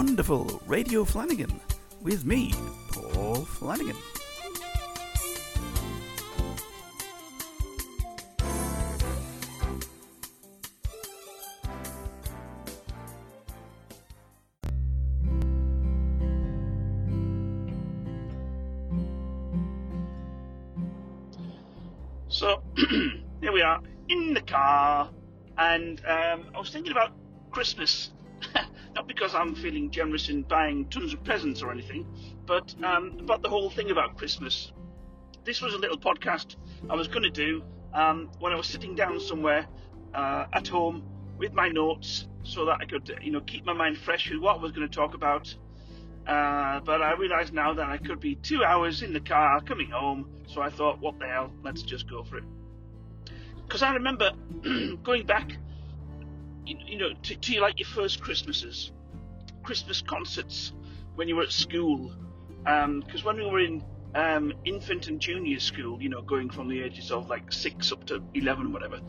wonderful Radio Flanagan with me, Paul Flanagan. So here we are in the car, and um, I was thinking about Christmas. Not because I'm feeling generous in buying tons of presents or anything, but um, about the whole thing about Christmas. This was a little podcast I was going to do um, when I was sitting down somewhere uh, at home with my notes, so that I could, you know, keep my mind fresh with what I was going to talk about. Uh, but I realise now that I could be two hours in the car coming home, so I thought, what the hell, let's just go for it. Because I remember going back, you, you know, to, to like your first Christmases, Christmas concerts when you were at school. Because when we were in um, infant and junior school, you know, going from the ages of like six up to eleven or whatever,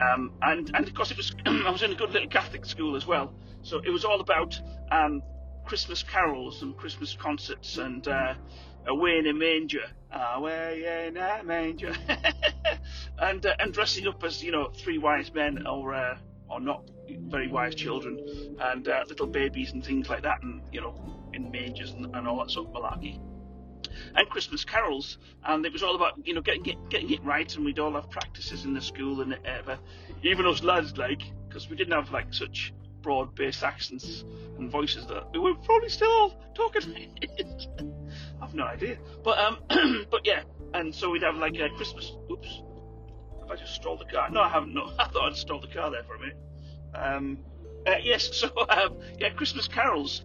um, and and of course it was I was in a good little Catholic school as well, so it was all about um, Christmas carols and Christmas concerts and uh, away in a manger, away in a manger, and uh, and dressing up as you know three wise men or uh, or not very wise children and uh, little babies and things like that, and you know in mangers and, and all that sort of malarkey. And Christmas carols, and it was all about you know getting it getting it right, and we'd all have practices in the school and ever, even us lads like, because we didn't have like such broad-based accents and voices that we were probably still all talking. I've no idea, but um, but yeah, and so we'd have like a Christmas. Oops, have I just stole the car? No, I haven't. No, I thought I'd stole the car there for a minute. Um, uh, yes, so um, yeah, Christmas carols,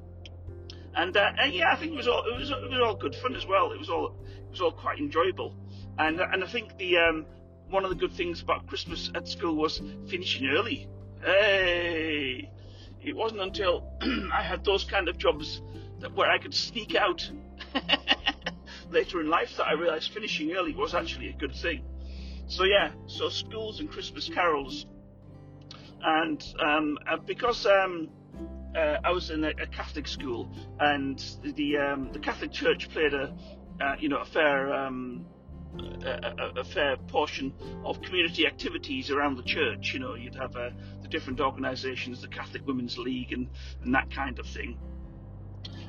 and, uh, yeah, I think it was all it was it was all good fun as well. It was all it was all quite enjoyable, and and I think the um, one of the good things about Christmas at school was finishing early. Hey, it wasn't until I had those kind of jobs that where I could sneak out later in life that I realised finishing early was actually a good thing. So yeah, so schools and Christmas carols, and um, uh, because um, uh, I was in a, a, Catholic school, and the um, the Catholic Church played a uh, you know a fair um, a, a, fair portion of community activities around the church. You know, you'd have uh, the different organisations, the Catholic Women's League, and, and that kind of thing.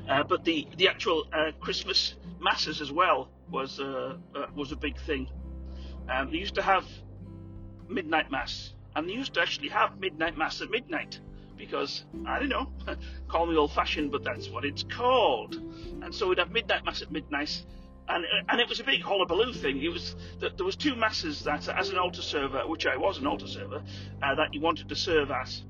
Uh, but the the actual uh, Christmas masses as well was was a big thing. Um, they used to have midnight mass, and they used to actually have midnight mass at midnight because I don't know, call me old-fashioned, but that's what it's called. And so we'd have midnight mass at midnight, and and it was a big hullabaloo thing. It was that there was two masses that, as an altar server, which I was an altar server, uh, that you wanted to serve as,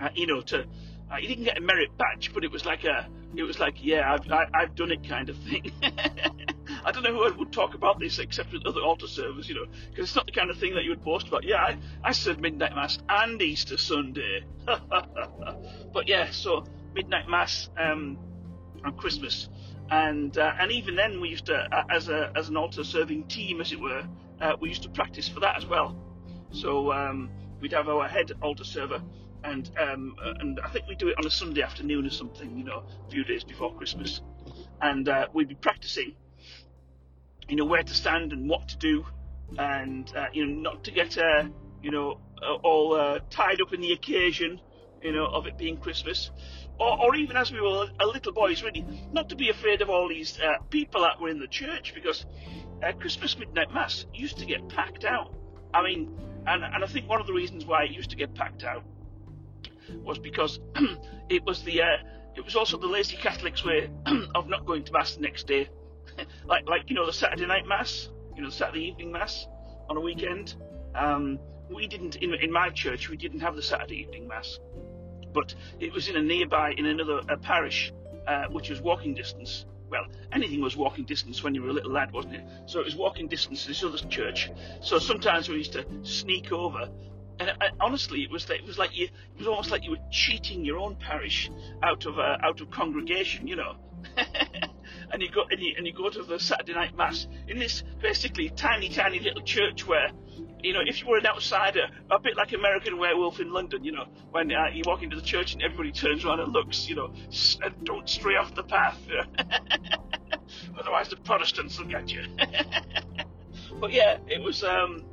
uh, you know, to uh, you didn't get a merit badge, but it was like a, it was like yeah, I've I, i have done it kind of thing. I don't know who would talk about this except with other altar servers, you know, because it's not the kind of thing that you would post about. Yeah, I, I served midnight mass and Easter Sunday. but yeah, so midnight mass um, on Christmas, and uh, and even then we used to, uh, as a as an altar serving team, as it were, uh, we used to practice for that as well. So um, we'd have our head altar server, and um, uh, and I think we do it on a Sunday afternoon or something, you know, a few days before Christmas, and uh, we'd be practicing you know where to stand and what to do, and uh, you know not to get uh, you know uh, all uh, tied up in the occasion, you know of it being Christmas, or, or even as we were a little boys, really not to be afraid of all these uh, people that were in the church because uh, Christmas midnight mass used to get packed out. I mean, and and I think one of the reasons why it used to get packed out was because it was the it was also the lazy Catholics' way of not going to mass the next day like like you know the Saturday night mass, you know the Saturday evening mass on a weekend. Um, we didn't in, in my church we didn't have the Saturday evening mass, but it was in a nearby in another parish, uh, which was walking distance. Well, anything was walking distance when you were a little lad, wasn't it? So it was walking distance to this other church. So sometimes we used to sneak over and I, honestly, it was like, it was like you, it was almost like you were cheating your own parish out of uh, out of congregation, you know. and you go and you, and you go to the Saturday night mass in this basically tiny, tiny little church where you know, if you were an outsider, a bit like American Werewolf in London, you know, when uh, you walk into the church and everybody turns around and looks, you know, and don't stray off the path. Otherwise, the Protestants will get you. but yeah, it was, um,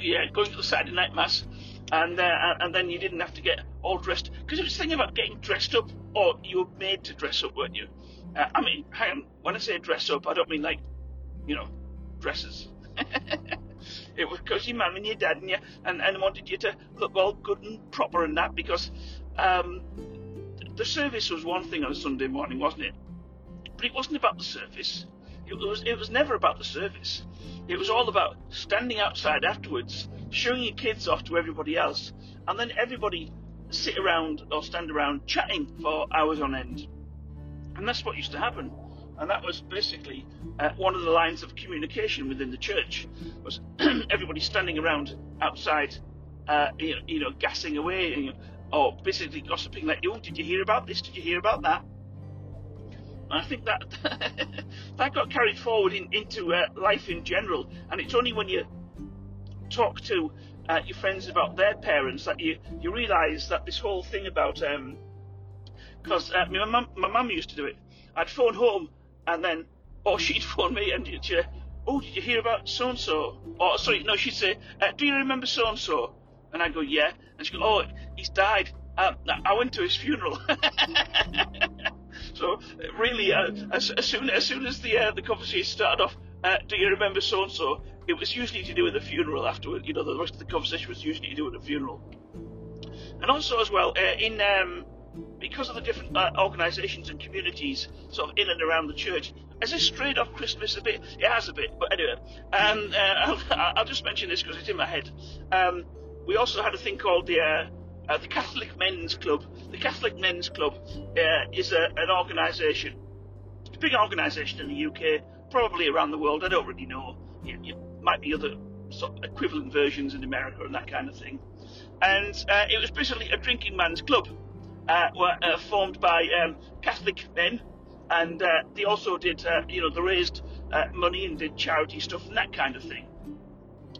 yeah, going to the Saturday night mass, and uh, and then you didn't have to get all dressed because it was the thing about getting dressed up, or you were made to dress up, weren't you? Uh, I mean, hang on, when I say dress up, I don't mean like, you know, dresses. it was because your mum and your dad and you and, and wanted you to look all good and proper and that because um, the service was one thing on a Sunday morning, wasn't it? But it wasn't about the service. It was it was never about the service. It was all about standing outside afterwards, showing your kids off to everybody else, and then everybody sit around or stand around chatting for hours on end. And that's what used to happen and that was basically uh, one of the lines of communication within the church was everybody standing around outside, uh, you, know, you, know, gassing away, know, or basically gossiping like, "Oh, did you hear about this? Did you hear about that?" And I think that that got carried forward in, into uh, life in general, and it's only when you talk to uh, your friends about their parents that you you realise that this whole thing about because uh, my mum my mum used to do it. I'd phone home and then, or she'd phone me and she'd say, "Oh, did you hear about so and so?" Or sorry, no, she'd say, uh, "Do you remember so and so?" And I'd go, "Yeah," and she'd go, "Oh, he's died. Um, I went to his funeral." so really, uh, as, as, soon as soon as the uh, the conversation started off, uh, "Do you remember so and so?" It was usually to do with the funeral afterward. You know, the rest of the conversation was usually to do with the funeral. And also as well, uh, in um, because of the different uh, organisations and communities sort of in and around the church, has this strayed off Christmas a bit? It has a bit, but anyway, um, uh, I'll, just mention this because it's in my head. Um, we also had a thing called the uh, uh, the Catholic Men's Club. The Catholic Men's Club uh, is a, an organisation, a big organisation in the UK, probably around the world. I don't really know. It, it might be other sort of equivalent versions in America and that kind of thing. And uh, it was basically a drinking man's club were uh, formed by um, Catholic men, and uh, they also did, uh, you know, they raised uh, money and did charity stuff and that kind of thing.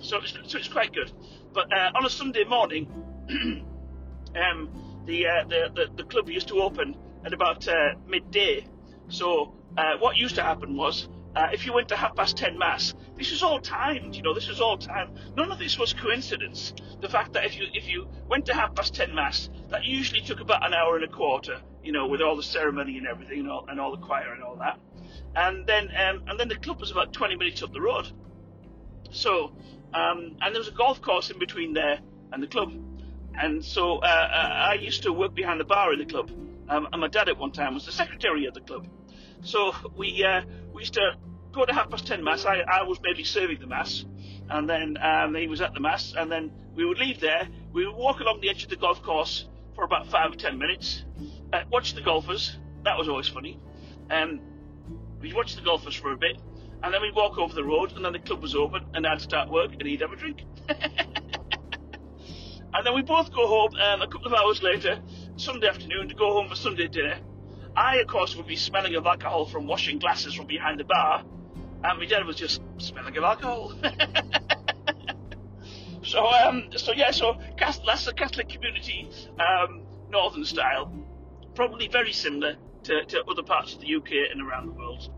So it's, so it's quite good. But uh, on a Sunday morning, um, the, the, the the club used to open at about midday. So what used to happen was uh, if you went to half past ten mass, this was all timed. You know, this was all timed. None of this was coincidence. The fact that if you if you went to half past ten mass, that usually took about an hour and a quarter. You know, with all the ceremony and everything, and all, and all the choir and all that. And then um, and then the club was about twenty minutes up the road. So um, and there was a golf course in between there and the club. And so uh, uh I used to work behind the bar in the club. Um, and my dad at one time was the secretary of the club. So we uh, we used to go to half past ten mass. I, I was maybe serving the mass, and then um, he was at the mass, and then we would leave there. We would walk along the edge of the golf course for about five or ten minutes, uh, watch the golfers. That was always funny. Um, we'd watch the golfers for a bit, and then we'd walk over the road, and then the club was open, and I'd start work, and he'd have a drink. and then we both go home um, a couple of hours later, Sunday afternoon, to go home for Sunday dinner. I, of course, would be smelling of alcohol from washing glasses from behind the bar, and my dad was just smelling of alcohol. so, um, so yeah, so that's the Catholic community, um, northern style, probably very similar to, to other parts of the UK and around the world.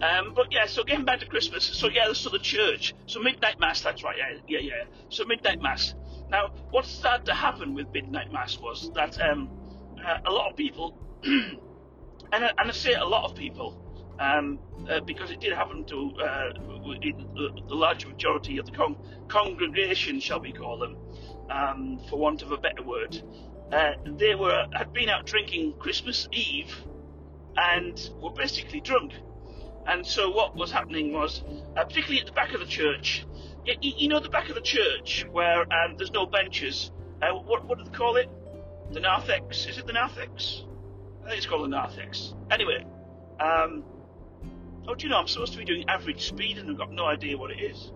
Um, but yeah, so getting back to Christmas, so yeah, so the church, so midnight mass, that's right, yeah, yeah, yeah. So midnight mass. Now, what started to happen with midnight mass was that um, uh, a lot of people and, I, and I say a lot of people, um, uh, because it did happen to uh, the large majority of the con- congregation, shall we call them, um, for want of a better word. Uh, they were had been out drinking Christmas Eve and were basically drunk. And so what was happening was, uh, particularly at the back of the church, you, you know the back of the church where um, there's no benches. Uh, what, what do they call it? The narthex? Is it the narthex? It's called a narthex. Anyway, um, oh, do you know I'm supposed to be doing average speed and I've got no idea what it is.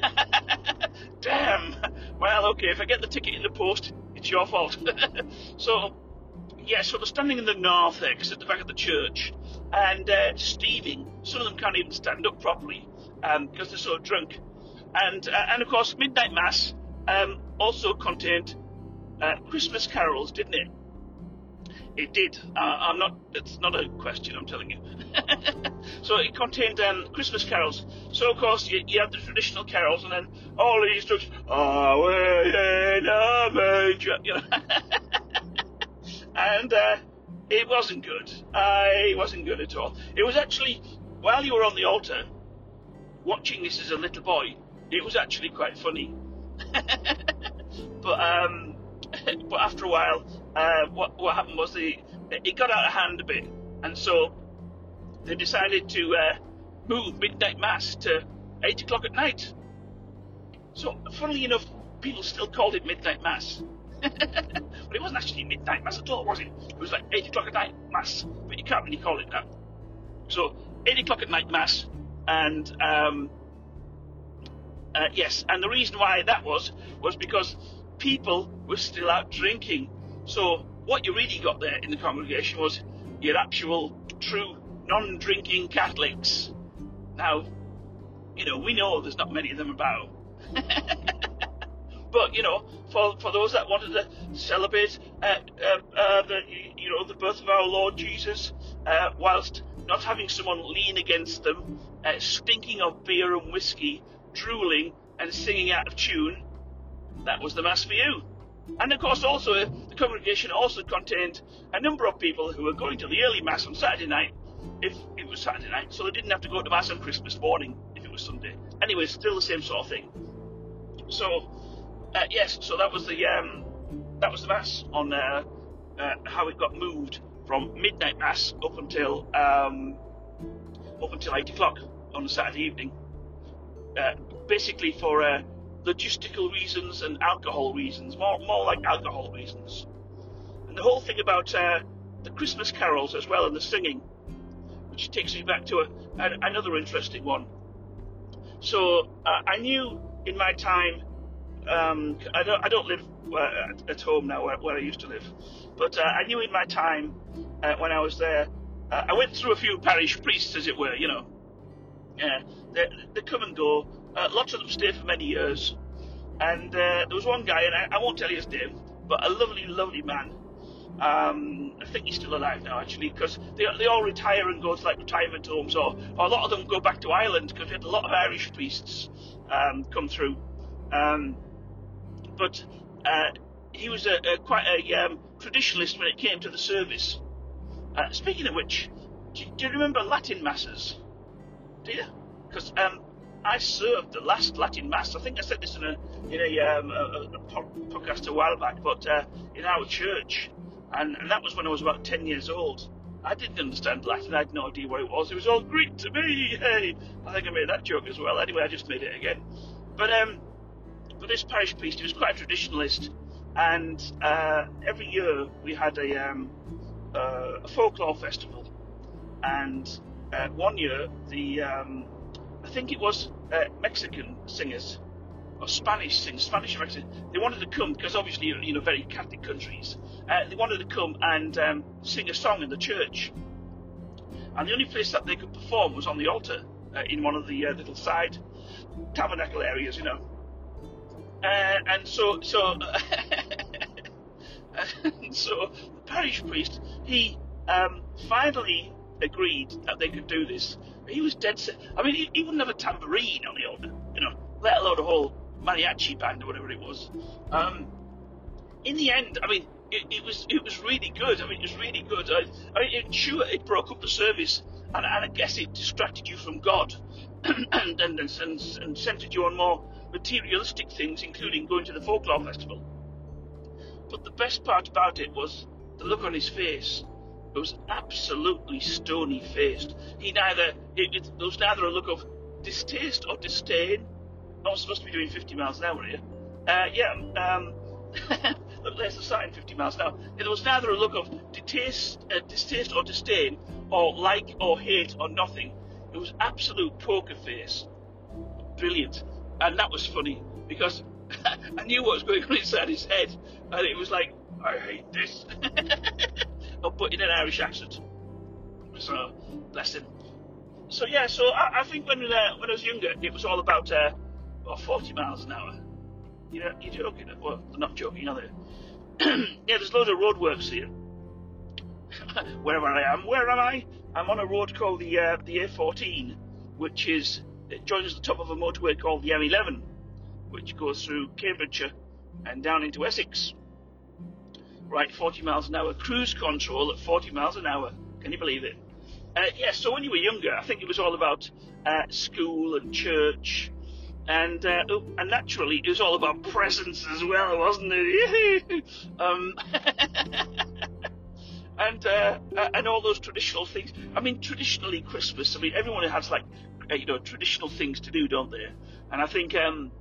Damn. Well, okay, if I get the ticket in the post, it's your fault. so, yeah, so they're standing in the narthex at the back of the church and uh, steaming. Some of them can't even stand up properly um, because they're so drunk. and uh, and of course midnight mass um, also contained uh, Christmas carols, didn't it? It did. Uh, I'm not. It's not a question. I'm telling you. so it contained um, Christmas carols. So of course you, you had the traditional carols, and then all these drugs. Away in a manger, you know. and uh, it wasn't good. It wasn't good at all. It was actually while you were on the altar, watching this as a little boy. It was actually quite funny. but um, but after a while, uh, what what happened was the it got out of hand a bit, and so they decided to uh, move midnight mass to eight o'clock at night. So, funnily enough, people still called it midnight mass. but it wasn't actually midnight mass at all, was it? It was like eight o'clock at night mass, but you can't really call it that. So, eight o'clock at night mass, and um, uh, yes, and the reason why that was was because people were still out drinking. So what you really got there in the congregation was your actual, true, non-drinking Catholics. Now, you know, we know there's not many of them about. but you know, for for those that wanted to celebrate uh, uh, uh, the you know the birth of our Lord Jesus, uh, whilst not having someone lean against them, uh, stinking of beer and whiskey, drooling and singing out of tune, that was the mass for you. And of course, also the congregation also contained a number of people who were going to the early mass on Saturday night, if it was Saturday night, so they didn't have to go to mass on Christmas morning if it was Sunday. Anyway, still the same sort of thing. So, uh, yes, so that was the um, that was the mass on uh, uh, how it got moved from midnight mass up until um, up until eight o'clock on Saturday evening. Uh, basically for uh, logistical reasons and alcohol reasons, more more like alcohol reasons. And the whole thing about uh, the Christmas carols as well and the singing, which takes me back to a, a, another interesting one. So uh, I knew in my time, um, I don't I don't live uh, at, home now where, where, I used to live, but uh, I knew in my time uh, when I was there, uh, I went through a few parish priests, as it were, you know. Yeah, they, they come and go uh, lots of them stayed for many years. And uh, there was one guy, and I, I, won't tell you his name, but a lovely, lovely man. Um, I think he's still alive now, actually, because they, they all retire and go to like retirement homes, or, or a lot of them go back to Ireland because we had a lot of Irish priests um, come through. Um, but uh, he was a, a quite a um, traditionalist when it came to the service. Uh, speaking of which, do, do, you remember Latin masses? Do you? Because um, I served the last Latin Mass. I think I said this in a in a, um, a, a podcast a while back, but uh, in our church, and, and that was when I was about ten years old. I didn't understand Latin. I had no idea what it was. It was all Greek to me. Hey, I think I made that joke as well. Anyway, I just made it again. But um, but this parish priest, he was quite a traditionalist, and uh, every year we had a um, uh, a folklore festival, and uh, one year the um, I think it was uh, Mexican singers or Spanish singers, Spanish and Mexican. They wanted to come because obviously you know very Catholic countries. Uh, they wanted to come and um, sing a song in the church, and the only place that they could perform was on the altar uh, in one of the uh, little side tabernacle areas, you know. Uh, and so, so, and so the parish priest he um, finally agreed that they could do this he was dead set. I mean, he, he wouldn't have a tambourine on the altar, you know, let alone a whole mariachi band or whatever it was. Um, in the end, I mean, it, it, was it was really good. I mean, it was really good. I, I mean, sure, it broke up the service, and, and I guess it distracted you from God, and, and, and, and centered you on more materialistic things, including going to the folklore festival. But the best part about it was the look on his face was absolutely stony faced. He neither it, it, there was neither a look of distaste or disdain. I was supposed to be doing 50 miles an hour here. Uh, yeah, um, look, there's the sign, 50 miles an hour. There was neither a look of distaste, uh, distaste or disdain, or like or hate or nothing. It was absolute poker face. Brilliant, and that was funny because I knew what was going on inside his head, and it was like, I hate this. but in an Irish accent. So, bless him. So yeah, so I, I think when uh, when I was younger, it was all about uh, or 40 miles an hour. You know, you're joking. Well, they're not joking, are they? yeah, there's loads of roadworks here. Wherever I am, where am I? I'm on a road called the uh, the A14, which is it joins the top of a motorway called the M11, which goes through Cambridgeshire and down into Essex. Right, 40 miles an hour, cruise control at 40 miles an hour. Can you believe it? Uh, yeah, so when you were younger, I think it was all about uh, school and church, and uh, oh, and naturally it was all about presents as well, wasn't it? um, and uh, and all those traditional things. I mean, traditionally Christmas. I mean, everyone has like uh, you know traditional things to do, don't they? And I think um,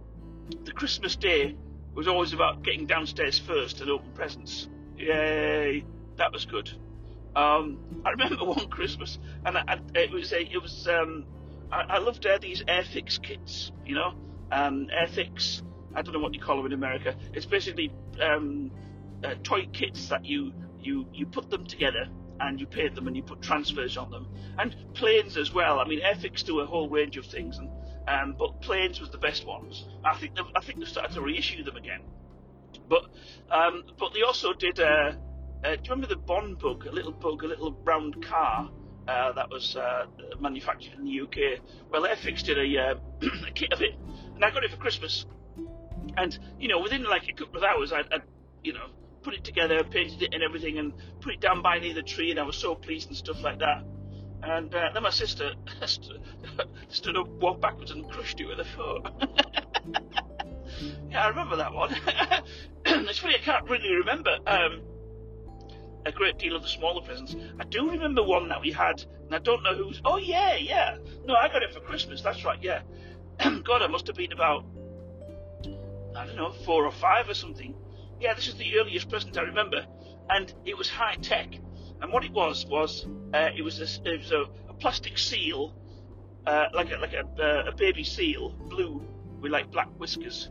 the Christmas day was always about getting downstairs first and open presents. Yay, that was good. Um, I remember one Christmas, and I, I, it was a, it was um, I, I loved uh, these Airfix kits, you know, um, Airfix. I don't know what you call them in America. It's basically um, uh, toy kits that you you you put them together and you paint them and you put transfers on them and planes as well. I mean, Airfix do a whole range of things, and um, but planes was the best ones. I think I think they've started to reissue them again. But um, but they also did. Uh, uh, do you remember the Bond bug? A little bug, a little round car uh, that was uh, manufactured in the UK. Well, Airfix did a, uh, a kit of it, and I got it for Christmas. And you know, within like a couple of hours, I'd, I'd you know put it together, painted it and everything, and put it down by the tree, and I was so pleased and stuff like that. And uh, then my sister stood up, walked backwards, and crushed it with a foot. yeah, I remember that one. it's funny, I can't really remember um, a great deal of the smaller presents. I do remember one that we had, and I don't know who's. Oh, yeah, yeah. No, I got it for Christmas, that's right, yeah. God, I must have been about, I don't know, four or five or something yeah, this is the earliest present I remember, and it was high tech. And what it was was uh, it was a, it was a, a plastic seal, uh, like a, like a, uh, a baby seal, blue with like black whiskers,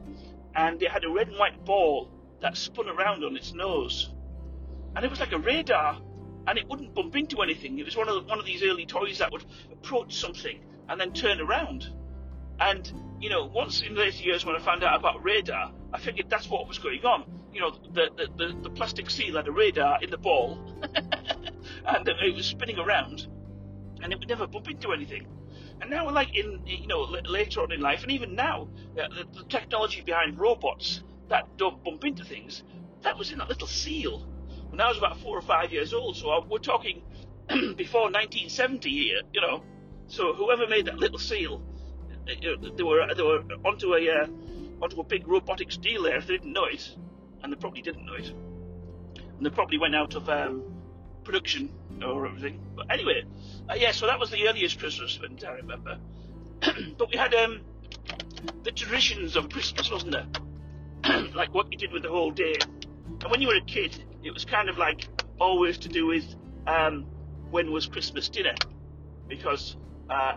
and it had a red and white ball that spun around on its nose, and it was like a radar, and it wouldn't bump into anything. It was one of the, one of these early toys that would approach something and then turn around. And you know, once in later years when I found out about radar, I figured that's what was going on you know, the, the, the, the plastic seal had a radar in the ball, and it was spinning around, and it would never bump into anything. And now, like in you know later on in life, and even now, the, the technology behind robots that don't bump into things, that was in that little seal. When I was about four or five years old, so we're talking before 1970 here, you know. So whoever made that little seal, uh, they were they were onto a uh, onto a big robotic steel there if they didn't know it and they probably didn't know it. And they probably went out of um, production or everything. But anyway, uh, yeah, so that was the earliest Christmas event I remember. but we had um, the traditions of Christmas, wasn't there? like what you did with the whole day. And when you were a kid, it was kind of like always to do with um, when was Christmas dinner, because uh,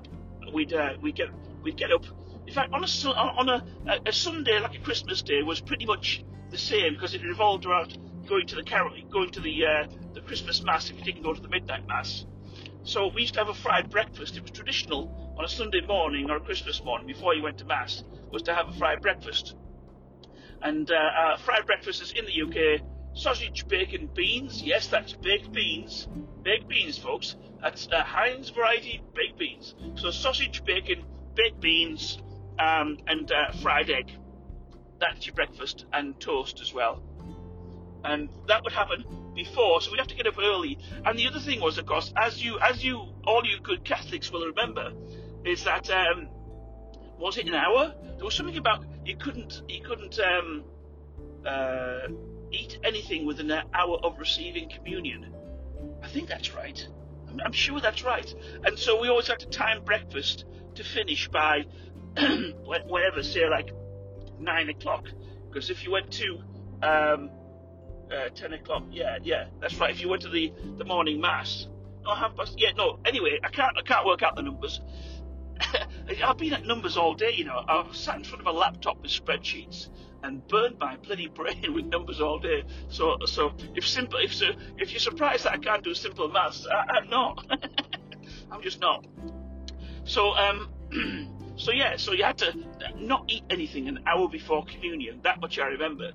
we'd uh, we get we'd get up. In fact, on a on a, a Sunday like a Christmas day was pretty much the same because it revolved around going to the carol, going to the uh, the Christmas mass if you didn't go to the midnight mass. So we used to have a fried breakfast. It was traditional on a Sunday morning or a Christmas morning before you went to mass was to have a fried breakfast. And uh, uh, fried breakfast is in the UK sausage, bacon, beans. Yes, that's baked beans. Baked beans, folks. That's uh, Heinz variety baked beans. So sausage, bacon, baked beans, um, and uh, fried egg that's your breakfast and toast as well. And that would happen before, so we'd have to get up early. And the other thing was, of course, as you, as you, all you good Catholics will remember, is that um, was it an hour? There was something about you couldn't, you couldn't um, uh, eat anything within an hour of receiving communion. I think that's right. I'm, I'm sure that's right. And so we always had to time breakfast to finish by whatever, say like nine o'clock. Because if you went to um, uh, ten o'clock, yeah, yeah, that's right. If you went to the, the morning mass, no half past, yeah, no. Anyway, I can't I can't work out the numbers. I've been at numbers all day, you know. I've sat in front of a laptop with spreadsheets and burned my bloody brain with numbers all day. So, so if simple, if so, if you're surprised that I can't do simple maths, I, am not. I'm just not. So, um, so yeah, so you had to not eat anything an hour before communion. That much I remember.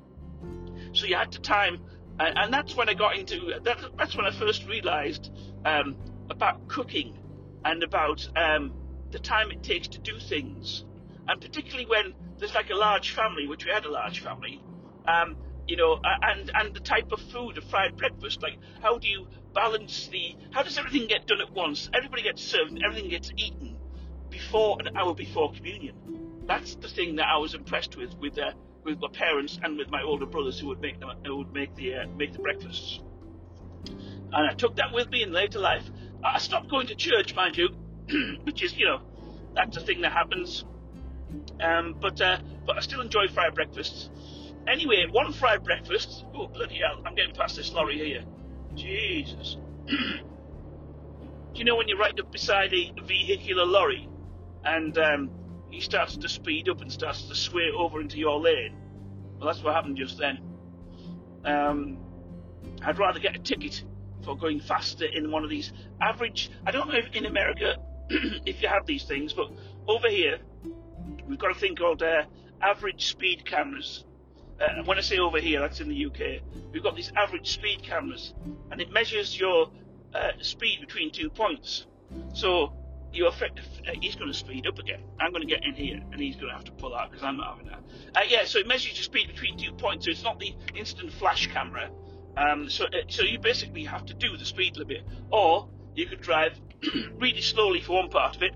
So you had to time, and, and that's when I got into. That, that's when I first realised um, about cooking and about um, the time it takes to do things, and particularly when there's like a large family, which we had a large family. Um, you know, and and the type of food, a fried breakfast. Like, how do you balance the? How does everything get done at once? Everybody gets served, everything gets eaten before an hour before communion. That's the thing that I was impressed with with uh, with my parents and with my older brothers who would make them who would make the uh, make the breakfasts. And I took that with me in later life. I stopped going to church, mind you, which is you know that's a thing that happens. Um, but uh, but I still enjoy fried breakfasts. Anyway, one fried breakfast. Oh bloody hell! I'm getting past this lorry here. Jesus. Do you know when you're right up beside a vehicular lorry and um, he starts to speed up and starts to sway over into your lane? Well, that's what happened just then. Um, I'd rather get a ticket for going faster in one of these average. I don't know if in America if you have these things, but over here we've got a thing called uh, average speed cameras. Uh, when I say over here, that's in the UK. We've got these average speed cameras, and it measures your uh, speed between two points. So you affect, uh, he's going to speed up again. I'm going to get in here, and he's going to have to pull out because I'm not having that. Uh, yeah, so it measures your speed between two points. So it's not the instant flash camera. Um, so uh, so you basically have to do the speed limit, or you could drive really slowly for one part of it,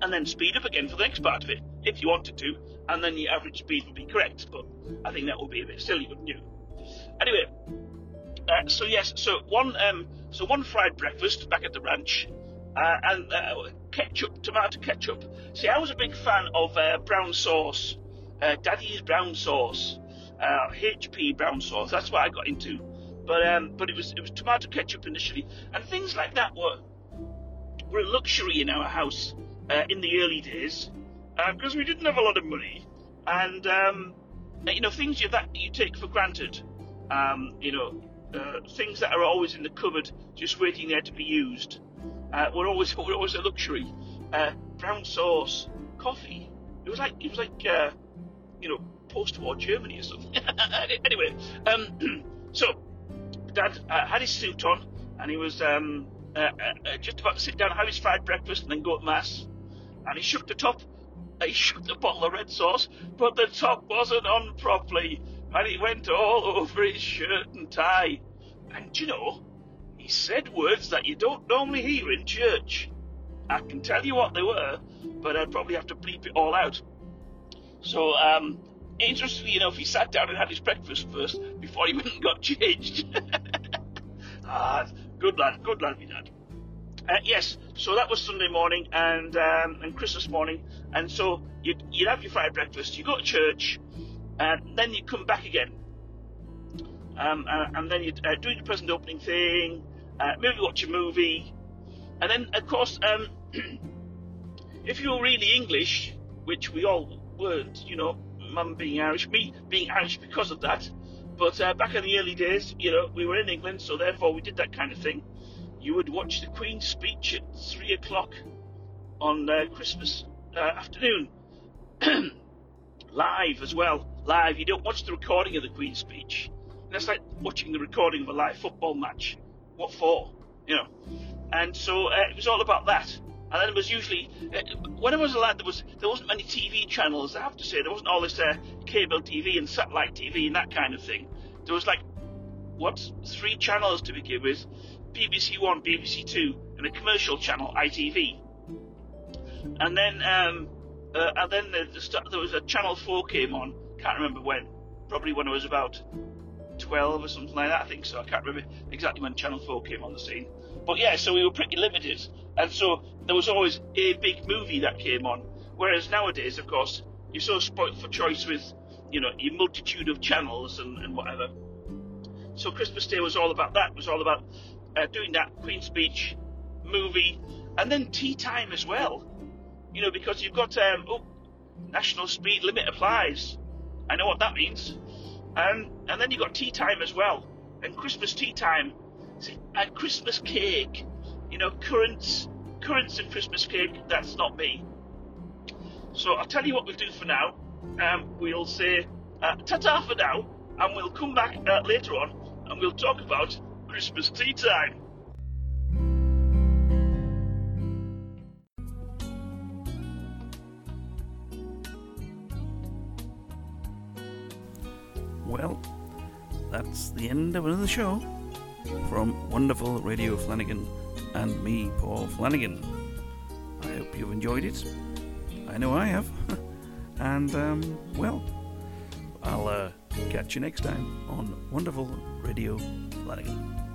and then speed up again for the next part of it if you wanted to, and then the average speed would be correct. But I think that would be a bit silly, wouldn't you? Anyway, uh, so yes, so one um, so one fried breakfast back at the ranch, uh, and uh, ketchup, tomato ketchup. See, I was a big fan of uh, brown sauce, uh, Daddies brown sauce, HP uh, brown sauce. That's what I got into. But um, but it was it was tomato ketchup initially, and things like that were were a luxury in our house in the early days because we didn't have a lot of money, and um, you know things you, that you take for granted. Um, you know uh, things that are always in the cupboard, just waiting there to be used. Uh, were always were always a luxury. Uh, brown sauce, coffee. It was like it was like uh, you know post-war Germany or something. anyway, um, so Dad uh, had his suit on, and he was um, uh, just about to sit down, have his fried breakfast, and then go to mass. And he shook the top He shook the bottle of red sauce, but the top wasn't on properly, and it went all over his shirt and tie. And you know, he said words that you don't normally hear in church. I can tell you what they were, but I'd probably have to bleep it all out. So, um, interestingly enough, he sat down and had his breakfast first before he went and got changed. ah, good lad, good lad, me dad. Uh, yes, so that was Sunday morning and um, and Christmas morning, and so you'd, you'd have your fried breakfast, you go to church, and then you come back again, um, and, and, then you uh, do your present opening thing, uh, maybe watch a movie, and then of course, um, if you're really English, which we all weren't, you know, Mum being Irish, me being Irish because of that, but uh, back in the early days, you know, we were in England, so therefore we did that kind of thing you would watch the Queen's speech at three o'clock on uh, Christmas uh, afternoon, live as well. Live. You don't watch the recording of the Queen's speech. That's like watching the recording of a live football match. What for? You know. And so uh, it was all about that. And then it was usually uh, when I was a lad, there was there wasn't many TV channels. I have to say there wasn't all this uh, cable TV and satellite TV and that kind of thing. There was like what three channels to begin with, BBC One, BBC Two, and a commercial channel, ITV. And then, um, uh, and then the, the, there was a Channel Four came on. Can't remember when. Probably when I was about 12 or something like that. I think so. I can't remember exactly when Channel 4 came on the scene. But yeah, so we were pretty limited. And so there was always a big movie that came on. Whereas nowadays, of course, you're so spoilt for choice with, you know, your multitude of channels and, and whatever. So Christmas Day was all about that. It was all about uh, doing that Queen's Speech movie, and then tea time as well. You know, because you've got um, oh, national speed limit applies. I know what that means. And and then you've got tea time as well, and Christmas tea time, and Christmas cake. You know, currants, currants and Christmas cake. That's not me. So I'll tell you what we'll do for now. Um, we'll say uh, ta-ta for now, and we'll come back uh, later on, and we'll talk about Christmas tea time. Well, that's the end of another show from wonderful Radio Flanagan and me, Paul Flanagan. I hope you've enjoyed it. I know I have. and, um, well, I'll uh, catch you next time on Wonderful Radio Flanagan.